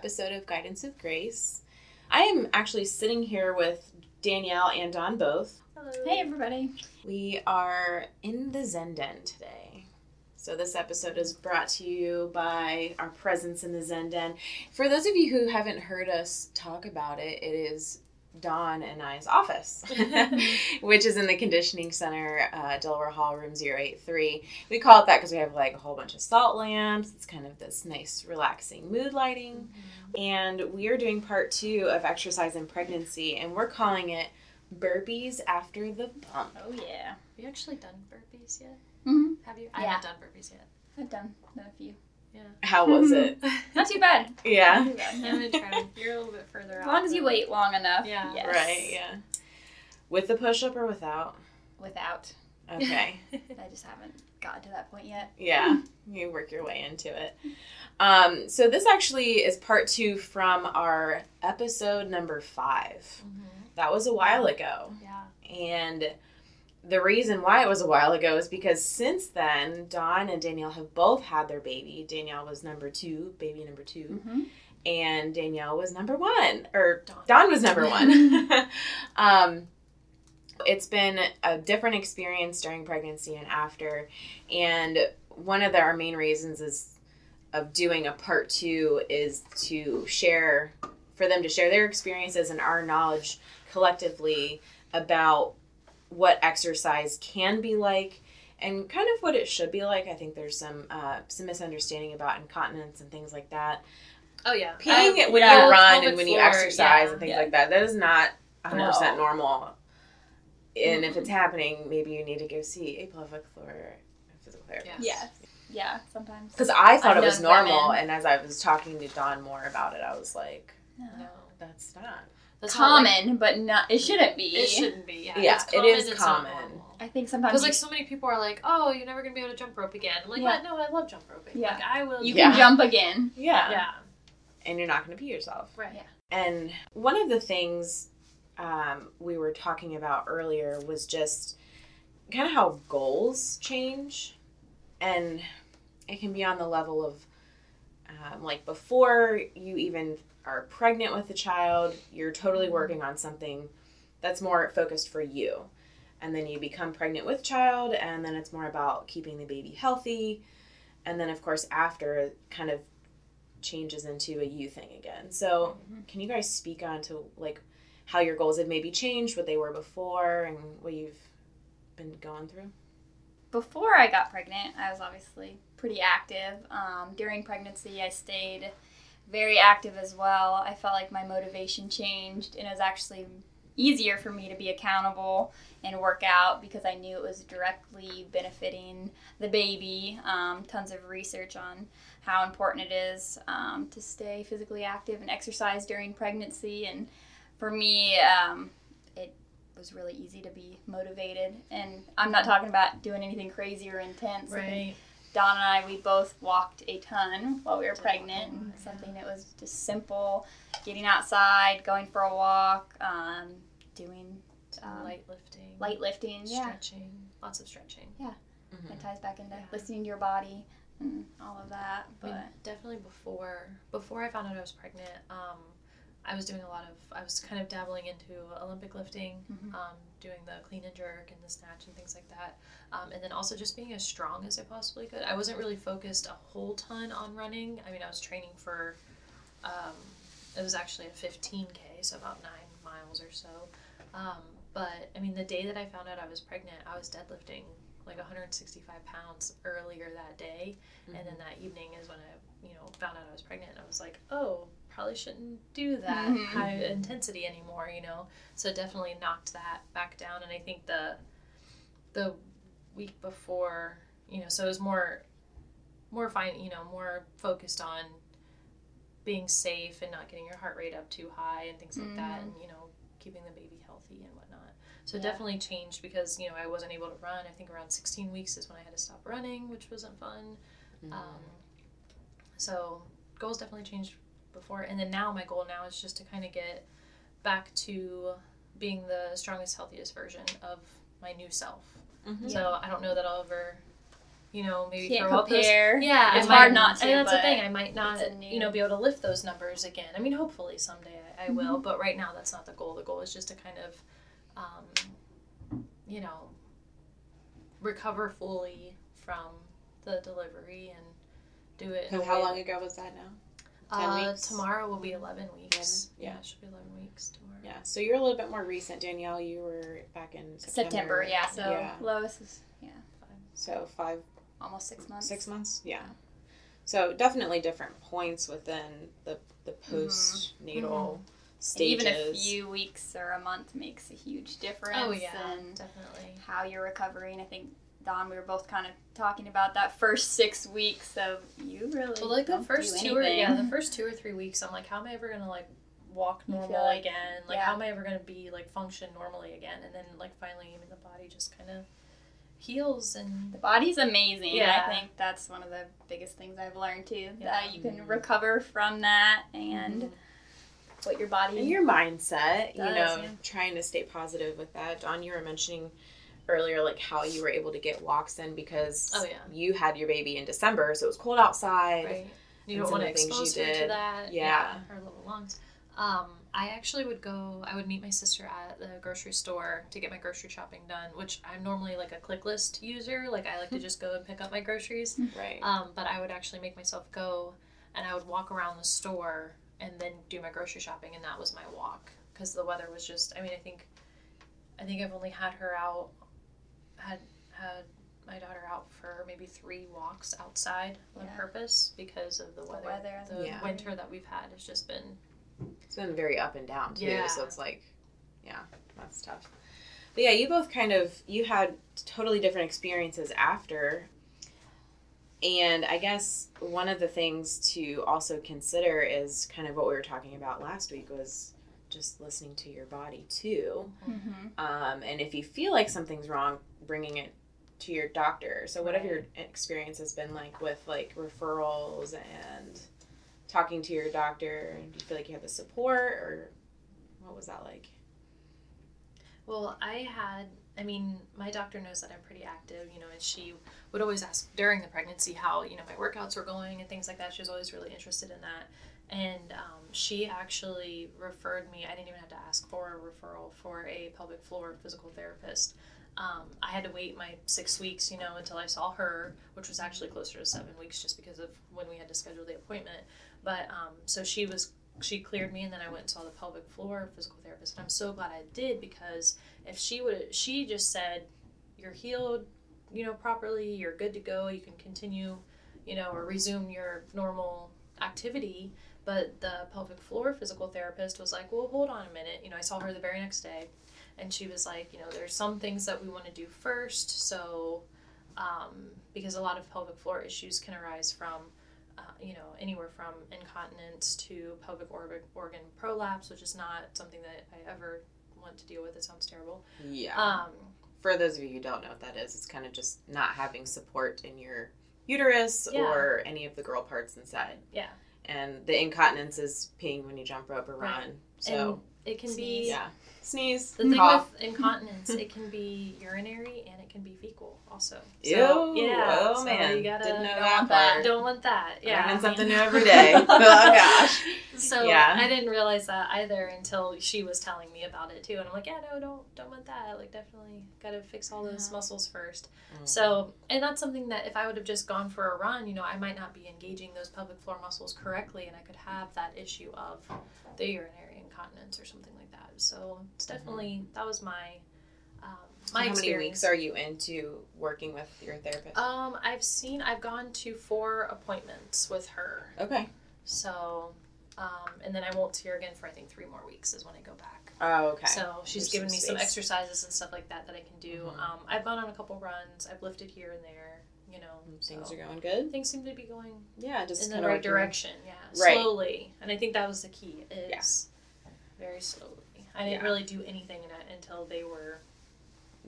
episode of Guidance with Grace. I am actually sitting here with Danielle and Dawn both. Hello. Hey, everybody. We are in the Zen Den today. So, this episode is brought to you by our presence in the Zen Den. For those of you who haven't heard us talk about it, it is Dawn and I's office, which is in the conditioning center, uh, Delaware Hall, room 083. We call it that because we have like a whole bunch of salt lamps. It's kind of this nice, relaxing mood lighting. And we are doing part two of exercise in pregnancy, and we're calling it burpees after the bump. Oh, yeah. Have you actually done burpees yet? Mm-hmm. Have you? I haven't done burpees yet. I've done, done a few. Yeah. How was it? Not too bad. yeah. Not too bad. I'm gonna try. You're a little bit further As long as you wait long enough. Yeah. Yes. Right, yeah. With the push up or without? Without. Okay. I just haven't gotten to that point yet. Yeah, you work your way into it. Um, so this actually is part two from our episode number five. Mhm. That was a while ago. Yeah. And the reason why it was a while ago is because since then, Dawn and Danielle have both had their baby. Danielle was number two, baby number 2 Mm-hmm. and Danielle was number one, or Dawn. Dawn was number one. um, it's been a different experience during pregnancy and after, and one of the, our main reasons is of doing a part two is to share for them to share their experiences and our knowledge collectively about what exercise can be like and kind of what it should be like. I think there's some uh, some misunderstanding about incontinence and things like that Oh yeah. peeing Um, when yeah, you run and when you exercise yeah. and things Yeah. like that, that is not 100% normal. And if it's happening, maybe you need to go see a pelvic floor physical therapist. Yeah. Yes. Yeah, sometimes. Because I thought I've it was normal, women- and as I was talking to Dawn more about it, I was like, No. No. that's not. That's not, like- Common, but not. It shouldn't be. it shouldn't be. Yeah. Yeah, it's common, is it's common. normal. I think sometimes Because like so many people are like, oh, you're never gonna be able to jump rope again. I'm like, Yeah. No, I love jump roping. Yeah. Like I will. you do Yeah. can jump again. Yeah. Yeah. And you're not going to pee yourself. Right. Yeah. And one of the things um, we were talking about earlier was just kind of how goals change. And it can be on the level of um, like before you even are pregnant with a child, you're totally working on something that's more focused for you. And then you become pregnant with child, and then it's more about keeping the baby healthy. And then, of course, after it kind of changes into a you thing again. So, can you guys speak on to like how your goals have maybe changed, what they were before, and what you've been going through? Before I got pregnant, I was obviously pretty active. Um, during pregnancy, I stayed very active as well. I felt like my motivation changed, and it was actually easier for me to be accountable and work out because I knew it was directly benefiting the baby. Um, tons of research on how important it is um, to stay physically active and exercise during pregnancy. And for me, um, it was really easy to be motivated. And I'm not talking about doing anything crazy or intense. I think Right. Dawn and I, we both walked a ton while we were pregnant. walk a lot, and Something that was just simple, getting outside, going for a walk, um, doing Some Um, light lifting. light lifting. Yeah, Stretching. Lots of stretching. Mm-hmm. it ties back into Yeah. listening to your body and all of that. I mean, But definitely before before I found out I was pregnant, um, I was doing a lot of I was kind of dabbling into Olympic lifting, Mhm. um, doing the clean and jerk and the snatch and things like that, um, and then also just being as strong as I possibly could. I wasn't really focused a whole ton on running. I mean, I was training for um, it was actually a 15k, so about nine miles or so. Um, but I mean, the day that I found out I was pregnant, I was deadlifting like 165 pounds earlier that day, and then that evening is when I, you know, found out I was pregnant. And I was like, oh, probably shouldn't do that Mhm. high intensity anymore, you know. So it definitely knocked that back down, and I think the the week before, you know, so it was more more fine, you know, more focused on being safe and not getting your heart rate up too high and things like that, Mhm. and you know, keeping the baby healthy and whatnot. So it Yeah. definitely changed because you know I wasn't able to run. I think around 16 weeks is when I had to stop running, which wasn't fun. Mm-hmm. Um, so goals definitely changed before, and then now my goal now is just to kind of get back to being the strongest, healthiest version of my new self. Mhm. So I don't know that I'll ever you know, maybe Can't throw up those yeah, It's I might, hard not to, And that's the thing. I might not, new- you know, be able to lift those numbers again. I mean, hopefully someday I, I will, Mm-hmm. but right now that's not the goal. The goal is just to kind of, um, you know, recover fully from the delivery and do it. in a Because how way long ago was that now? 10 Uh, weeks? tomorrow will be eleven weeks. Yeah. Yeah, it should be eleven weeks tomorrow. Yeah, so you're a little bit more recent, Danielle. You were back in September. September, yeah. So Yeah. Lois is yeah, So five, almost six months. six months. Yeah. So definitely different points within the the postnatal And stages. even a few weeks or a month makes a huge difference. Oh yeah, in definitely. how you're recovering. I think Dawn, we were both kind of talking about that first six weeks of you really. Well, like the don't first two or yeah, the first two or three weeks, I'm like, how am I ever gonna like walk normal like- again? Like, yeah. how am I ever gonna be like function normally again? And then like finally, I mean, the body just kind of heals and The body's amazing. Yeah. I think that's one of the biggest things I've learned too. Yeah. That you can recover from that and Mhm. what your body. and your mindset, you know, yeah. trying to stay positive with that. Dawn, you were mentioning earlier like how you were able to get walks in because Oh, yeah. you had your baby in December, so it was cold outside. right. You don't want of to the things expose her to did. that. Yeah. her little lungs. Um, I actually would go. I would meet my sister at the grocery store to get my grocery shopping done, which I'm normally like a click list user. Like I like to just go and pick up my groceries. Right. Um, but I would actually make myself go and I would walk around the store and then do my grocery shopping, and that was my walk because the weather was just. I mean, I think, I think I've only had her out, had had my daughter out for maybe three walks outside on Yeah. purpose because of the The weather. weather. The Yeah. winter that we've had has just been. It's been very up and down too, Yeah. so it's like, yeah, that's tough. But yeah, you both kind of you had totally different experiences after, and I guess one of the things to also consider is kind of what we were talking about last week was just listening to your body too. Mm-hmm. Um, and if you feel like something's wrong, bringing it to your doctor. So, what have your experience has been like with like referrals and talking to your doctor? Do you feel like you have the support, or what was that like? Well, I had, I mean, my doctor knows that I'm pretty active, you know, and she would always ask during the pregnancy how, you know, my workouts were going and things like that. She was always really interested in that. And um, she actually referred me, I didn't even have to ask for a referral for a pelvic floor physical therapist. Um, I had to wait my six weeks, you know, until I saw her, which was actually closer to seven weeks just because of when we had to schedule the appointment. But um, so she was she cleared me and then I went and saw the pelvic floor physical therapist. And I'm so glad I did because if she would she just said you're healed you know properly you're good to go you can continue you know or resume your normal activity. But the pelvic floor physical therapist was like well hold on a minute. You know I saw her the very next day and she was like you know there's some things that we want to do first so um, because a lot of pelvic floor issues can arise from uh, you know, anywhere from incontinence to pelvic organ, organ prolapse, which is not something that I ever want to deal with. It sounds terrible. Yeah. Um, For those of you who don't know what that is, it's kind of just not having support in your uterus Yeah. or any of the girl parts inside. Yeah. And the incontinence is peeing when you jump rope or Right. run. So and it can be yeah, sneeze, the thing cough. with incontinence. it can be urinary and it can be fecal also. Ew. Yeah. Oh, so man. you gotta Didn't know don't that want part. Don't want that. Yeah. Learning something mean- new every day. oh gosh. So Yeah. I didn't realize that either until she was telling me about it too, and I'm like, yeah, no, don't don't want that. Like, definitely got to fix all those Yeah. muscles first. Mm. So, and that's something that if I would have just gone for a run, you know, I might not be engaging those pelvic floor muscles correctly, and I could have that issue of the urinary incontinence or something like that. So it's definitely that was my um, So my how many weeks are you into working with your therapist? um, I've seen I've gone to four appointments with her. okay. So, um, and then I won't see her again for I think three more weeks is when I go back. Oh, okay. So she's There's given some me some exercises and stuff like that that I can do. Mhm. Um, I've gone on a couple runs. I've lifted here and there. You know, Things so are going good. things seem to be going Yeah, just in the right direction. Yeah, Right. slowly. And I think that was the key. Is very slowly. I didn't Yeah. really do anything in it until they were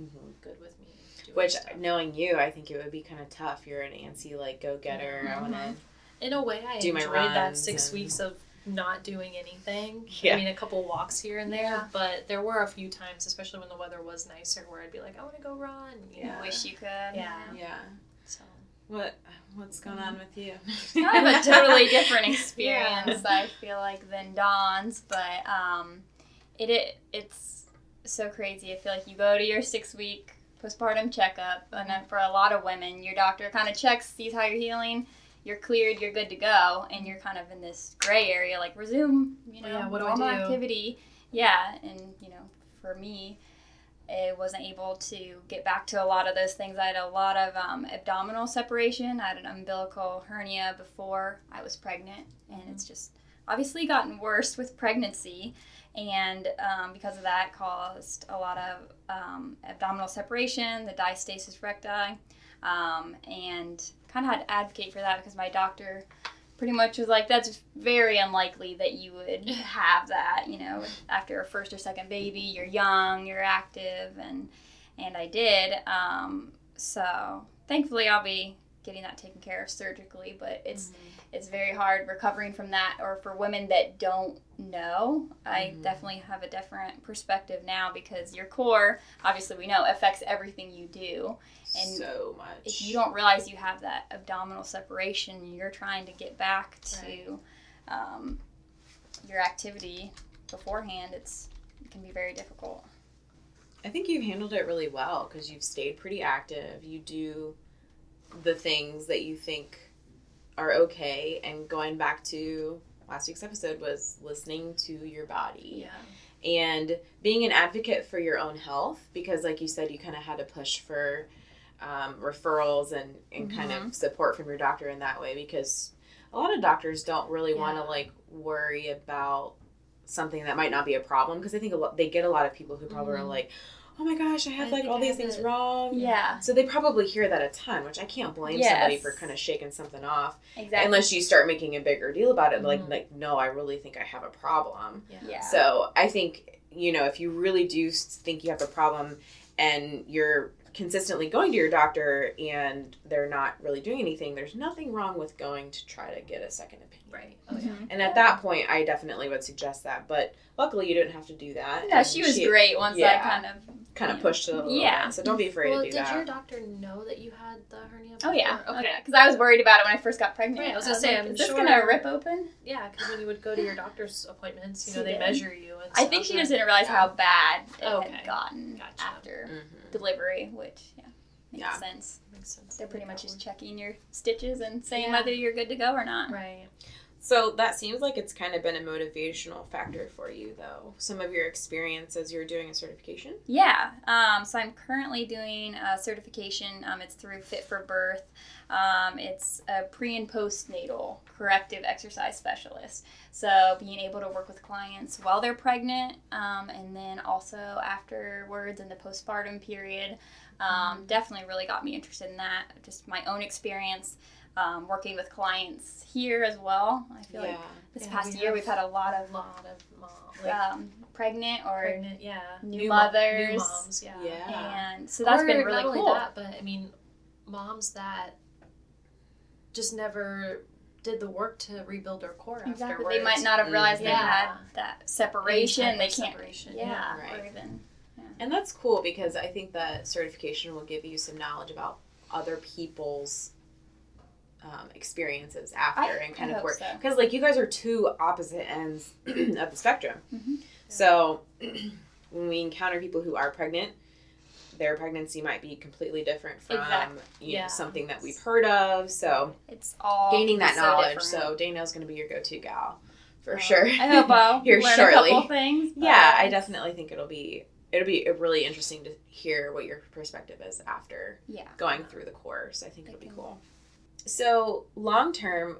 Mhm. good with me. doing Which, stuff. knowing you, I think it would be kind of tough. You're an antsy, like go getter. I want to. in a way, I do my enjoyed that six and- weeks of not doing anything. Yeah. I mean, a couple walks here and there, Yeah. but there were a few times, especially when the weather was nicer, where I'd be like, I want to go run. You I know? wish you could. Yeah. Yeah. So What what's going on with you? I have a totally different experience. I feel like than Dawn's, but um, it, it it's so crazy. I feel like you go to your six week postpartum checkup, and then for a lot of women, your doctor kind of checks, sees how you're healing. You're cleared. You're good to go, and you're kind of in this gray area, like resume, you know, Yeah, what do I normal do? activity. Yeah, and you know, for me, I wasn't able to get back to a lot of those things. I had a lot of um, abdominal separation. I had an umbilical hernia before I was pregnant, and it's just obviously gotten worse with pregnancy. And um, because of that, caused a lot of um, abdominal separation, the diastasis recti, um, and kind of had to advocate for that because my doctor pretty much was like, "That's very unlikely that you would have that." You know, after a first or second baby, you're young, you're active, and and I did. Um, so thankfully, I'll be getting that taken care of surgically, but it's it's very hard recovering from that. Or for women that don't know, I Mhm. definitely have a different perspective now because your core, obviously, we know affects everything you do. And so much. if you don't realize you have that abdominal separation, you're trying to get back to um, your activity beforehand. It's it can be very difficult. I think you've handled it really well because you've stayed pretty active. You do the things that you think are okay, and going back to last week's episode was listening to your body Yeah. and being an advocate for your own health because, like you said, you kind of had to push for um, referrals and, and kind of support from your doctor in that way because a lot of doctors don't really want to like worry about something that might not be a problem because I think a lot, they get a lot of people who probably are Mhm. like, oh my gosh, I have I like all I these things it." wrong. Yeah, So they probably hear that a ton, which I can't blame somebody for kind of shaking something off exactly. unless you start making a bigger deal about it. Like, Mhm. like no, I really think I have a problem. Yeah. yeah. So I think you know if you really do think you have a problem and you're consistently going to your doctor and they're not really doing anything, there's nothing wrong with going to try to get a second opinion. Right. Oh yeah. Mhm. And at that point, I definitely would suggest that. But luckily, you didn't have to do that. Yeah, and she was great once I kind of Kind of you know, pushed it a little Yeah. bit. So don't be afraid Well, to do did that. your doctor know that you had the hernia? Oh yeah, okay. Because I was worried about it when I first got pregnant. Right, I was gonna say, like, I'm is this gonna rip open? Yeah, because when you would go to your doctor's appointments, you know, they did. measure you. And I think she just didn't realize how bad it Okay. had gotten Gotcha. after Mhm. delivery, which yeah makes Yeah. sense. Makes sense. They're pretty much just checking your stitches and saying Yeah. whether you're good to go or not. Right. So that seems like it's kind of been a motivational factor for you, though. Some of your experience as you're doing a certification. Yeah. Um, so I'm currently doing a certification. Um, it's through Fit for Birth. Um, it's a pre and postnatal corrective exercise specialist. So being able to work with clients while they're pregnant, um, and then also afterwards in the postpartum period, um, definitely really got me interested in that. Just my own experience. Um, working with clients here as well. I feel like this Yeah, past we year we've had a lot A of lot of mom, like um, pregnant or pregnant, yeah, new mo- mothers. new moms, yeah, Yeah. and so that's Or been really not cool. that, but I mean, moms that just never did the work to rebuild their core Exactly. afterwards. They might not have realized Mhm. they had that separation. They can't. separation, Yeah. yeah. Or Right. even. And that's cool because I think that certification will give you some knowledge about other people's um, experiences after I- and kind I of work. so. Because, like, you guys are two opposite ends of the spectrum. Mhm. So, when we encounter people who are pregnant, their pregnancy might be completely different from Exactly. you know, Yeah. something that we've heard of. So, It's all gaining that so knowledge. different. So, Danielle's going to be your go to gal for Well, sure. I hope I'll Here learn shortly. a couple things. Yeah, I definitely think it'll be it'll be really interesting to hear what your perspective is after Yeah. going through the course. I think it'll be cool. So long term,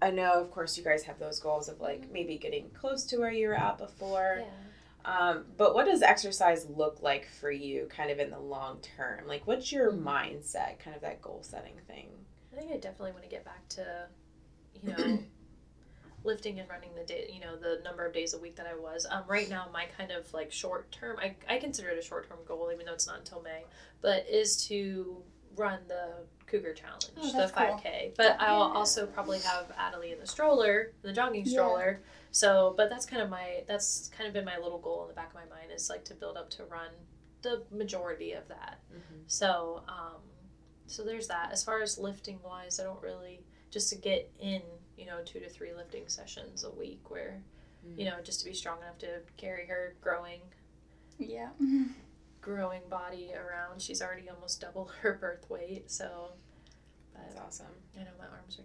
I know of course you guys have those goals of like maybe getting close to where you were at before. Yeah. Um, but what does exercise look like for you, kind of in the long term? Like, what's your Mhm. mindset, kind of that goal setting thing? I think I definitely want to get back to, you know, lifting and running the day, you know, the number of days a week that I was. Um, right now, my kind of like short term, I, I consider it a short term goal, even though it's not until May, but is to run the Cougar Challenge, Oh, the 5K. But I'll Yeah. also probably have Adelie in the stroller, the jogging Yeah. stroller. So, but that's kind of my, that's kind of been my little goal in the back of my mind is like to build up to run the majority of that. So, um, so there's that. As far as lifting wise, I don't really just to get in, you know, two to three lifting sessions a week where, you know, just to be strong enough to carry her growing Yeah. growing body around. She's already almost double her birth weight, so That's awesome. I know my arms are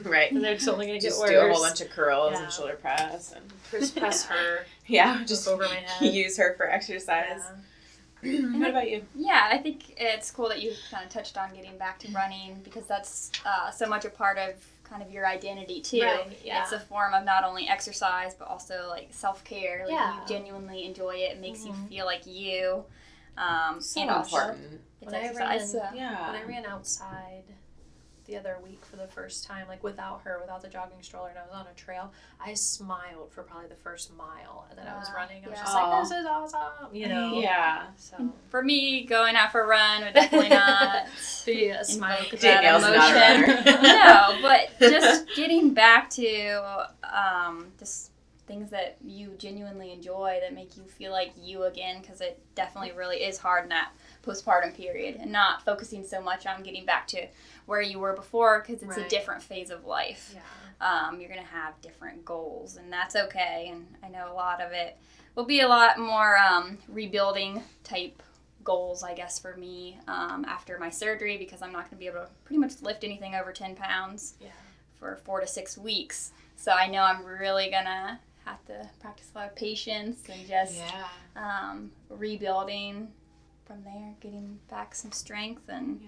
tired. right. And they're just only gonna get worse. do a whole bunch of curls Yeah. and shoulder press and Just press her yeah, just just over my head. use her for exercise. what about you? Yeah, I think it's cool that you kind of touched on getting back to running because that's uh, so much a part of kind of your identity too. Right, yeah. It's a form of not only exercise but also like self care. Like Yeah. you genuinely enjoy it. It makes you Mhm. feel like you. Um, So and also important. it's When I exercise. ran- so- Yeah. When I ran outside the other week for the first time, like without her, without the jogging stroller, and I was on a trail, I smiled for probably the first mile that I was running. I was yeah. just like, this is awesome, you know? Yeah. So, For me, going out for a run would definitely not be a smile. invoke that that Danielle's not a emotion. runner. no, but just getting back to um, just things that you genuinely enjoy that make you feel like you again, because it definitely really is hard in that postpartum period, and not focusing so much on getting back to where you were before, because it's a different phase of life. Yeah. Um, you're gonna have different goals, and that's okay. And I know a lot of it will be a lot more um, rebuilding type goals, I guess, for me um, after my surgery because I'm not gonna be able to pretty much lift anything over 10 pounds Yeah. For four to six weeks. So I know I'm really gonna have to practice a lot of patience and just Yeah. um, rebuilding from there, getting back some strength and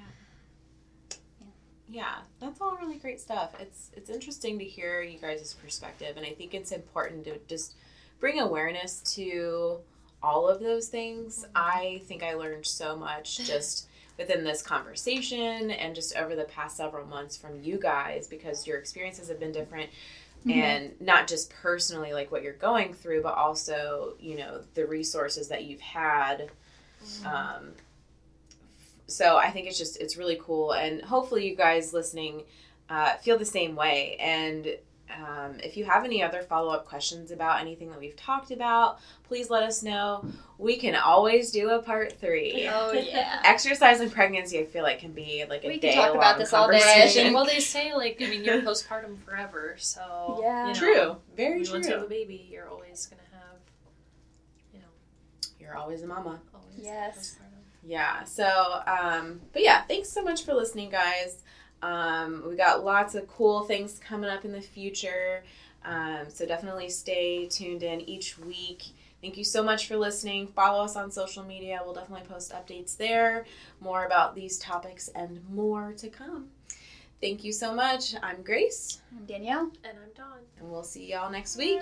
Yeah, that's all really great stuff. It's it's interesting to hear you guys' perspective, and I think it's important to just bring awareness to all of those things. I think I learned so much just within this conversation and just over the past several months from you guys because your experiences have been different and not just personally like what you're going through but also you know the resources that you've had. Um, so I think it's just it's really cool, and hopefully you guys listening uh, feel the same way. And um, if you have any other follow up questions about anything that we've talked about, please let us know. We can always do a part three. oh yeah. Exercise and pregnancy, I feel like can be like a We can day talk about this all day. well, they say like I mean you're postpartum forever, so Yeah. you know, True, very when Once you have a baby, you're always gonna have, you know, You're always a mama. always Yes. postpartum. Yeah. So, um, but yeah, thanks so much for listening, guys. Um, we got lots of cool things coming up in the future. Um, so definitely stay tuned in each week. Thank you so much for listening. Follow us on social media. We'll definitely post updates there, more about these topics and more to come. Thank you so much. I'm Grace, I'm Danielle. And I'm Dawn. and we'll see y'all next week.